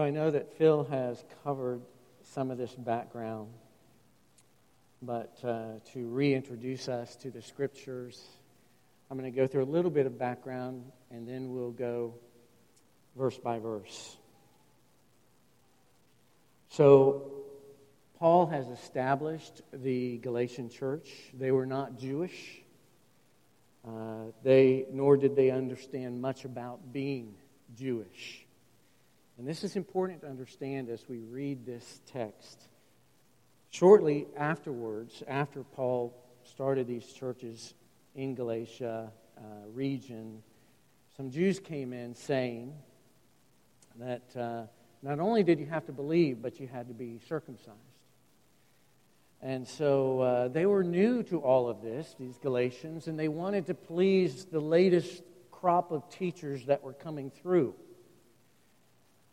So I know that Phil has covered some of this background, but uh, to reintroduce us to the scriptures, I'm going to go through a little bit of background and then we'll go verse by verse. So, Paul has established the Galatian church. They were not Jewish. Uh, they, nor did they understand much about being Jewish. And this is important to understand as we read this text. Shortly afterwards, after Paul started these churches in Galatia uh, region, some Jews came in saying that uh, not only did you have to believe, but you had to be circumcised. And so uh, they were new to all of this, these Galatians, and they wanted to please the latest crop of teachers that were coming through.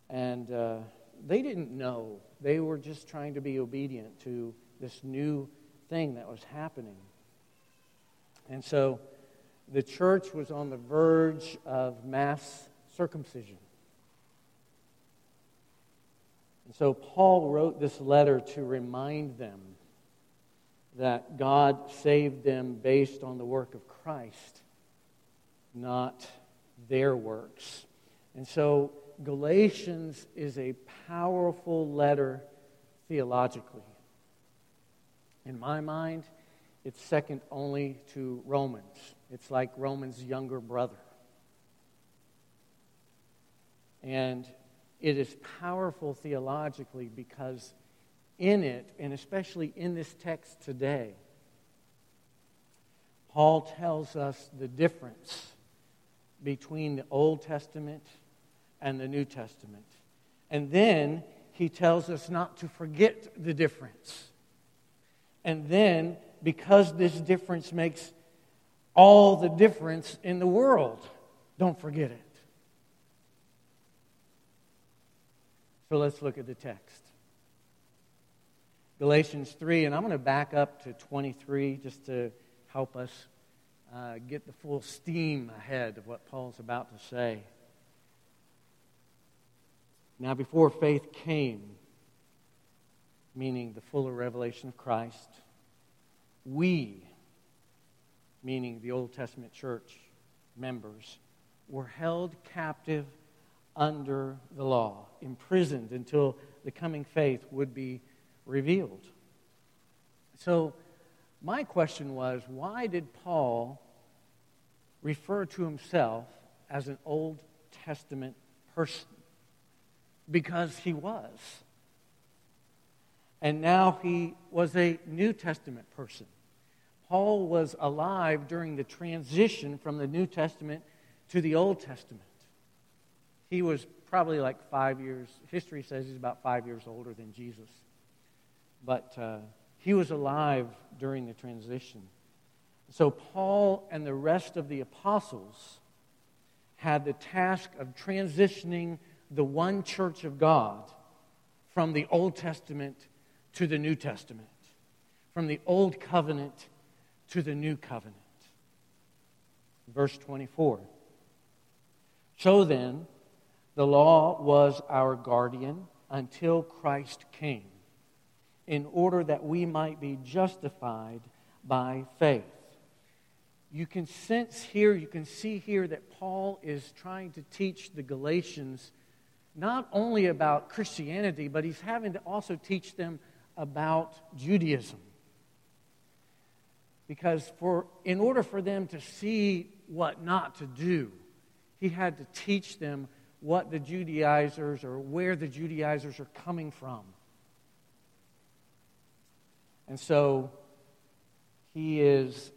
And uh, they didn't know. They were just trying to be obedient to this new thing that was happening. And so the church was on the verge of mass circumcision. And so Paul wrote this letter to remind them that God saved them based on the work of Christ, not their works. And so Galatians is a powerful letter theologically. In my mind, it's second only to Romans. It's like Romans' younger brother. And it is powerful theologically because in it, and especially in this text today, Paul tells us the difference between the Old Testament and the New Testament. And then he tells us not to forget the difference. And then, because this difference makes all the difference in the world, don't forget it. So let's look at the text. Galatians 3, and I'm going to back up to 23 just to help us uh, get the full steam ahead of what Paul's about to say. Now, before faith came, meaning the fuller revelation of Christ, we, meaning the Old Testament church members, were held captive under the law, imprisoned until the coming faith would be revealed. So, my question was why did Paul refer to himself as an Old Testament person? Because he was. And now he was a New Testament person. Paul was alive during the transition from the New Testament to the Old Testament. He was probably like five years, history says he's about five years older than Jesus. But uh, he was alive during the transition. So Paul and the rest of the apostles had the task of transitioning the one church of God from the Old Testament to the New Testament, from the Old Covenant to the New Covenant. Verse 24. So then, the law was our guardian until Christ came, in order that we might be justified by faith. You can sense here, you can see here that Paul is trying to teach the Galatians not only about Christianity, but he's having to also teach them about Judaism. Because for, in order for them to see what not to do, he had to teach them what the Judaizers or where the Judaizers are coming from. And so he is,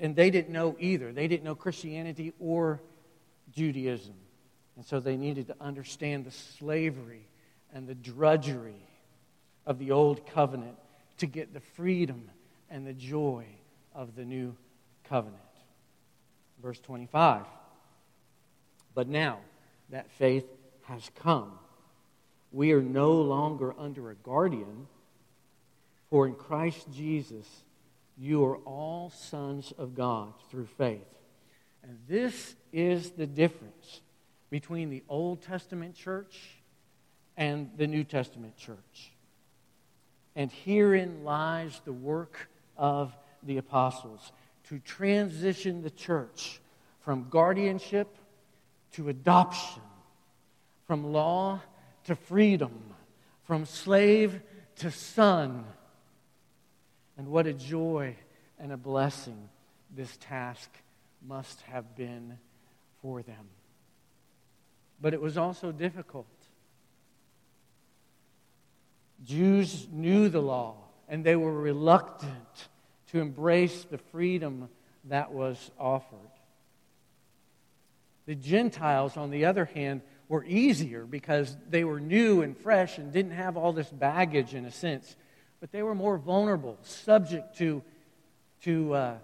and they didn't know either. They didn't know Christianity or Judaism. And so they needed to understand the slavery and the drudgery of the old covenant to get the freedom and the joy of the new covenant. Verse 25. But now that faith has come, we are no longer under a guardian, for in Christ Jesus you are all sons of God through faith. And this is the difference between the Old Testament church and the New Testament church. And herein lies the work of the apostles to transition the church from guardianship to adoption, from law to freedom, from slave to son. And what a joy and a blessing this task must have been for them. But it was also difficult. Jews knew the law, and they were reluctant to embrace the freedom that was offered. The Gentiles, on the other hand, were easier because they were new and fresh and didn't have all this baggage in a sense, but they were more vulnerable, subject to, to uh,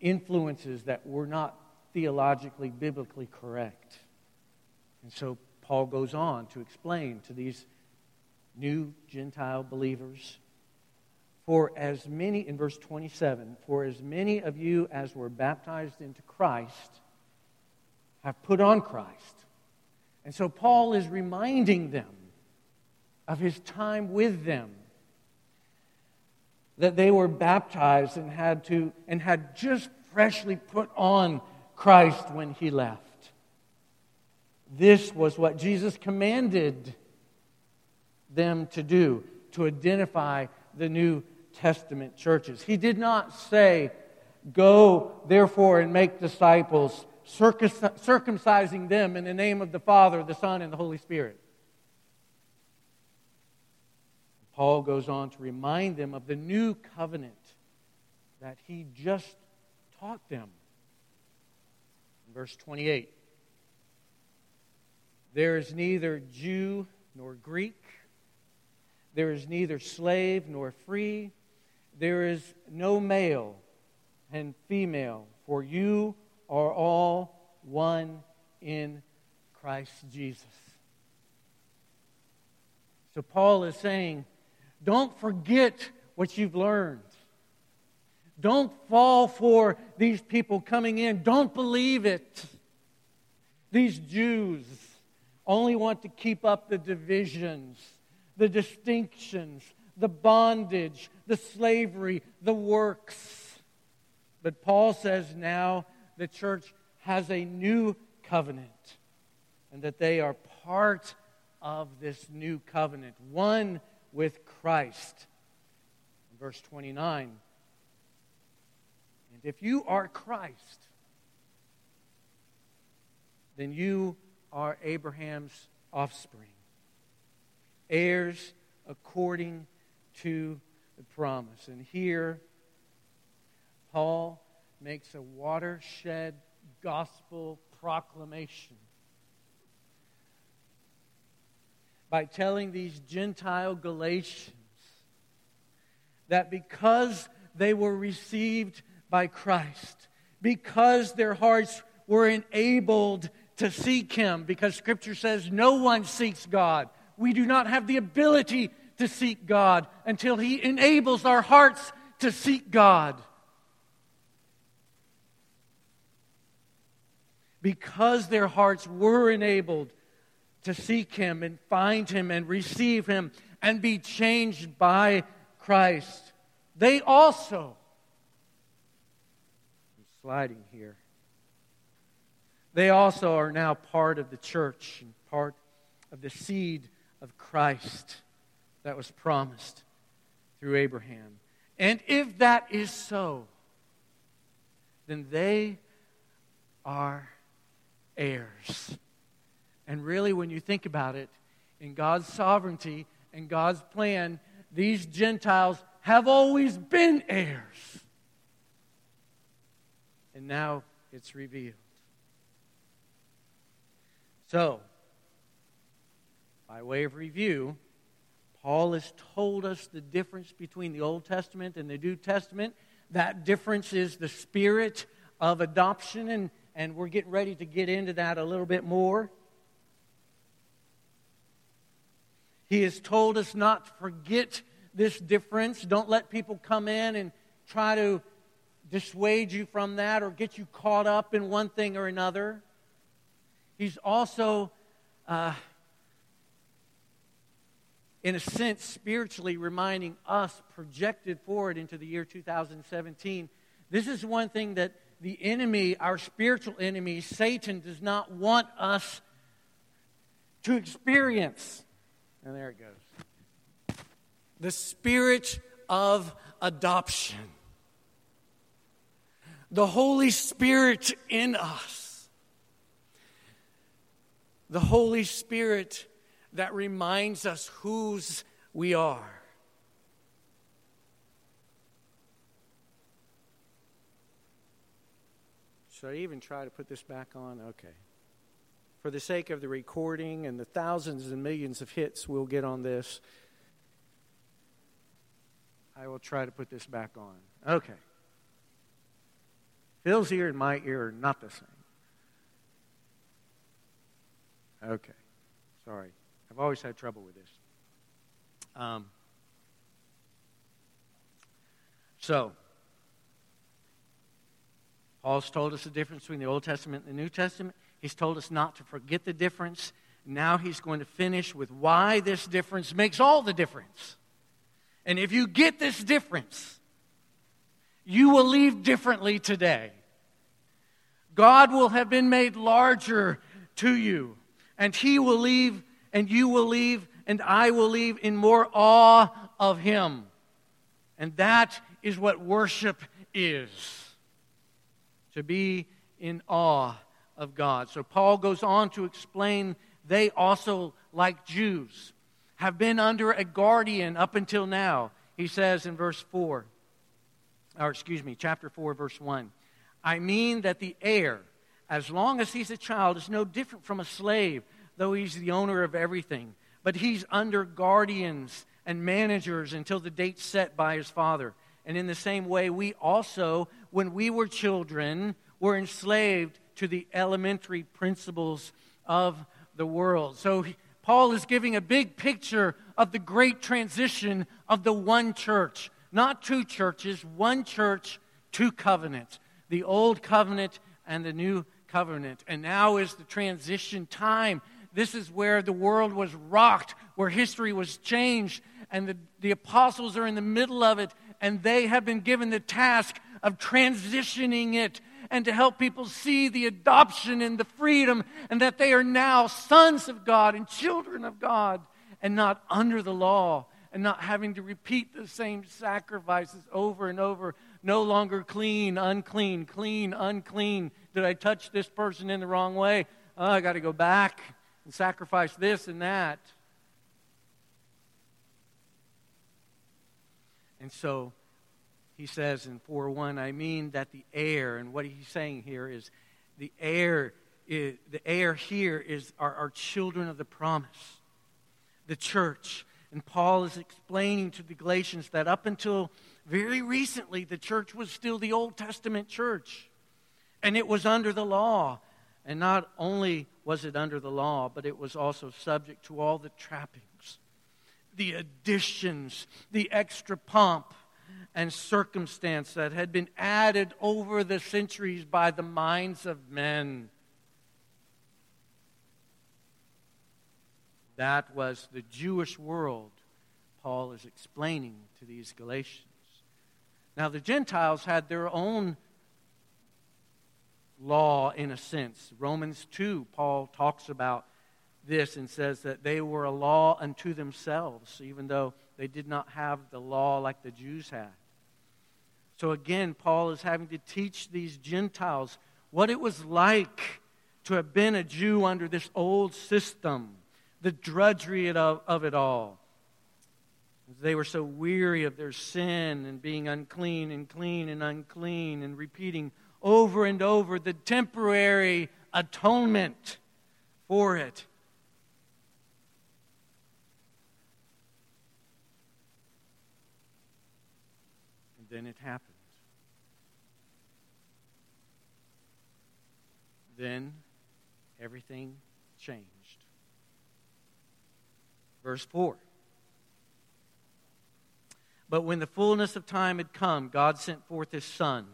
influences that were not theologically, biblically correct. And so Paul goes on to explain to these new Gentile believers. For as many, in verse 27, for as many of you as were baptized into Christ have put on Christ. And so Paul is reminding them of his time with them that they were baptized and had to and had just freshly put on Christ when he left. This was what Jesus commanded them to do to identify the New Testament churches. He did not say, Go, therefore, and make disciples, circumcising them in the name of the Father, the Son, and the Holy Spirit. Paul goes on to remind them of the new covenant that he just taught them. Verse 28 There is neither Jew nor Greek there is neither slave nor free. There is no male and female, for you are all one in Christ Jesus. So Paul is saying, don't forget what you've learned. Don't fall for these people coming in. Don't believe it. These Jews only want to keep up the divisions the distinctions, the bondage, the slavery, the works. But Paul says now the church has a new covenant and that they are part of this new covenant, one with Christ. verse 29 And if you are Christ, then you are Abraham's offspring heirs according to the promise. And here, Paul makes a watershed gospel proclamation by telling these Gentile Galatians that because they were received by Christ, because their hearts were enabled to seek Him, because Scripture says no one seeks God we do not have the ability to seek God until He enables our hearts to seek God. Because their hearts were enabled to seek Him and find Him and receive Him and be changed by Christ, they also, I'm sliding here, they also are now part of the church and part of the seed of Christ that was promised through Abraham. And if that is so, then they are heirs. And really, when you think about it, in God's sovereignty and God's plan, these Gentiles have always been heirs. And now it's revealed. So, by way of review, Paul has told us the difference between the Old Testament and the New Testament. That difference is the spirit of adoption, and, and we're getting ready to get into that a little bit more. He has told us not to forget this difference. Don't let people come in and try to dissuade you from that or get you caught up in one thing or another. He's also uh, in a sense, spiritually reminding us, projected forward into the year 2017. This is one thing that the enemy, our spiritual enemy, Satan, does not want us to experience. And there it goes. The spirit of adoption. The Holy Spirit in us. The Holy Spirit that reminds us whose we are. Should I even try to put this back on? Okay. For the sake of the recording and the thousands and millions of hits we'll get on this, I will try to put this back on. Okay. Phil's ear and my ear are not the same. Okay. Sorry. I've always had trouble with this. Um, so, Paul's told us the difference between the Old Testament and the New Testament. He's told us not to forget the difference. Now he's going to finish with why this difference makes all the difference. And if you get this difference, you will leave differently today. God will have been made larger to you, and he will leave, and you will leave, and I will leave in more awe of him. And that is what worship is to be in awe of God. So Paul goes on to explain they also, like Jews, have been under a guardian up until now. He says in verse 4, or excuse me, chapter 4, verse 1. I mean that the heir, as long as he's a child, is no different from a slave, though he's the owner of everything. But he's under guardians and managers until the date set by his father. And in the same way, we also, when we were children, were enslaved to the elementary principles of the world. So Paul is giving a big picture of the great transition of the one church. Not two churches, one church, two covenants. The old covenant and the new covenant. And now is the transition time. This is where the world was rocked, where history was changed, and the, the apostles are in the middle of it, and they have been given the task of transitioning it and to help people see the adoption and the freedom and that they are now sons of God and children of God and not under the law and not having to repeat the same sacrifices over and over. No longer clean, unclean, clean, unclean. Did I touch this person in the wrong way? Oh, I got to go back and sacrifice this and that. And so he says in 4 1, I mean that the heir, and what he's saying here is the heir, is, the heir here is our, our children of the promise, the church. And Paul is explaining to the Galatians that up until very recently, the church was still the Old Testament church. And it was under the law. And not only was it under the law, but it was also subject to all the trappings, the additions, the extra pomp, and circumstance that had been added over the centuries by the minds of men. That was the Jewish world Paul is explaining to these Galatians. Now, the Gentiles had their own law in a sense. Romans 2, Paul talks about this and says that they were a law unto themselves, even though they did not have the law like the Jews had. So again, Paul is having to teach these Gentiles what it was like to have been a Jew under this old system, the drudgery of, of it all. They were so weary of their sin and being unclean and clean and unclean and repeating over and over the temporary atonement for it. And then it happened. Then everything changed. Verse 4. But when the fullness of time had come, God sent forth his Son,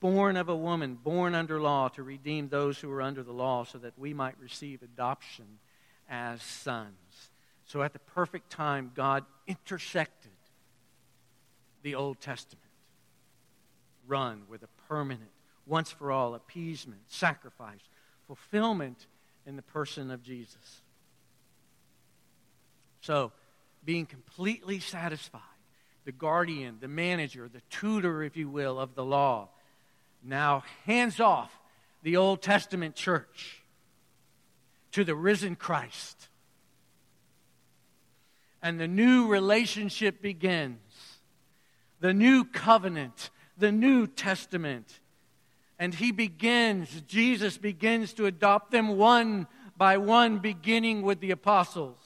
born of a woman, born under law, to redeem those who were under the law, so that we might receive adoption as sons. So at the perfect time, God intersected the Old Testament, run with a permanent, once for all appeasement, sacrifice, fulfillment in the person of Jesus. So, being completely satisfied, the guardian, the manager, the tutor, if you will, of the law, now hands off the Old Testament church to the risen Christ. And the new relationship begins. The new covenant, the new testament. And he begins, Jesus begins to adopt them one by one, beginning with the apostles.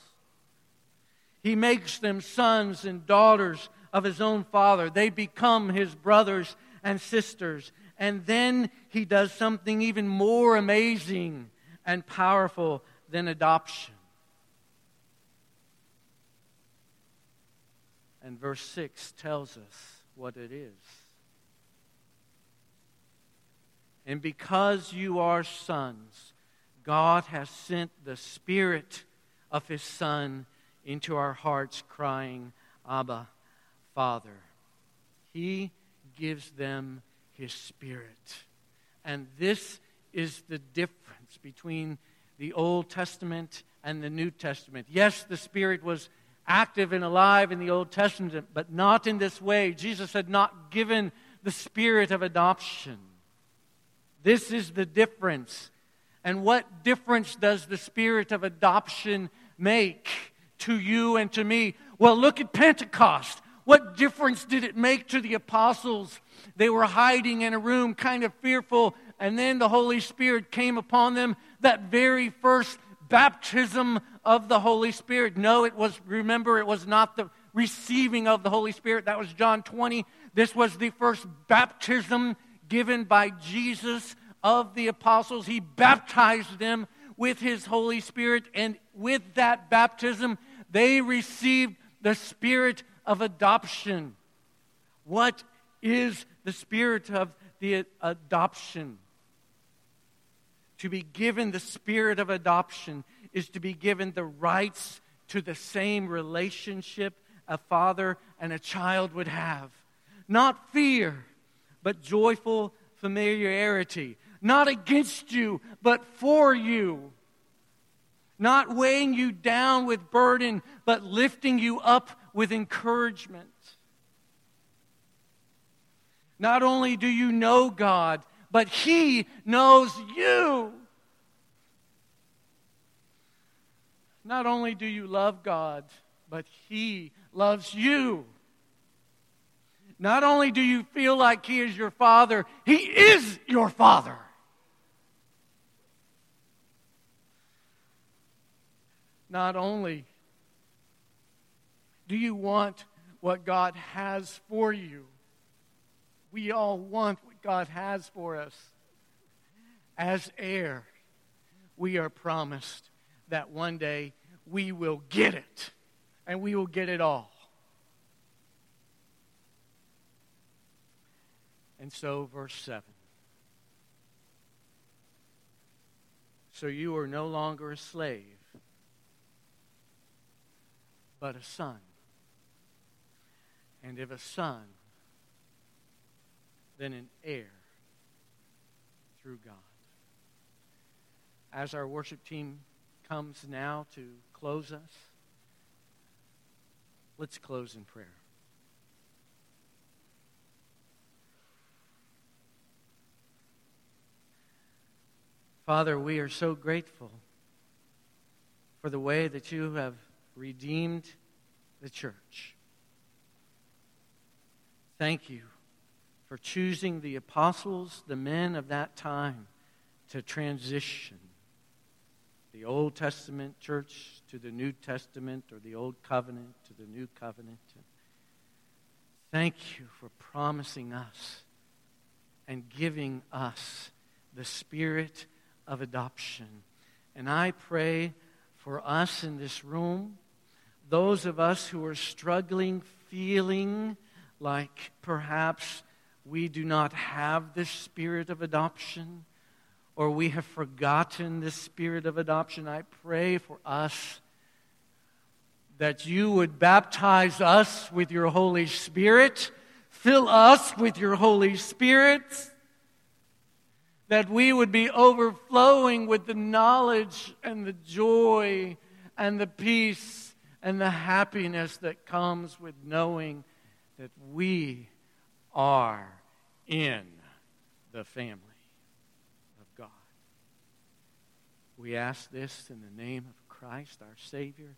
He makes them sons and daughters of his own father. They become his brothers and sisters. And then he does something even more amazing and powerful than adoption. And verse 6 tells us what it is. And because you are sons, God has sent the Spirit of His Son into our hearts, crying, Abba, Father. He gives them His Spirit. And this is the difference between the Old Testament and the New Testament. Yes, the Spirit was active and alive in the Old Testament, but not in this way. Jesus had not given the Spirit of adoption. This is the difference. And what difference does the Spirit of adoption make? to you and to me. Well, look at Pentecost. What difference did it make to the apostles? They were hiding in a room, kind of fearful, and then the Holy Spirit came upon them. That very first baptism of the Holy Spirit. No, it was, remember, it was not the receiving of the Holy Spirit. That was John 20. This was the first baptism given by Jesus of the apostles. He baptized them with his Holy Spirit, and with that baptism, they received the spirit of adoption. What is the spirit of the adoption? To be given the spirit of adoption is to be given the rights to the same relationship a father and a child would have. Not fear, but joyful familiarity. Not against you, but for you not weighing you down with burden, but lifting you up with encouragement. Not only do you know God, but He knows you. Not only do you love God, but He loves you. Not only do you feel like He is your Father, He is your Father. Not only do you want what God has for you, we all want what God has for us. As heir, we are promised that one day we will get it, and we will get it all. And so, verse 7. So you are no longer a slave but a son. And if a son, then an heir through God. As our worship team comes now to close us, let's close in prayer. Father, we are so grateful for the way that you have redeemed the church. Thank you for choosing the apostles, the men of that time, to transition the Old Testament church to the New Testament or the Old Covenant to the New Covenant. Thank you for promising us and giving us the spirit of adoption. And I pray for us in this room those of us who are struggling, feeling like perhaps we do not have this spirit of adoption or we have forgotten this spirit of adoption, I pray for us that you would baptize us with your Holy Spirit, fill us with your Holy Spirit, that we would be overflowing with the knowledge and the joy and the peace and the happiness that comes with knowing that we are in the family of God. We ask this in the name of Christ, our Savior.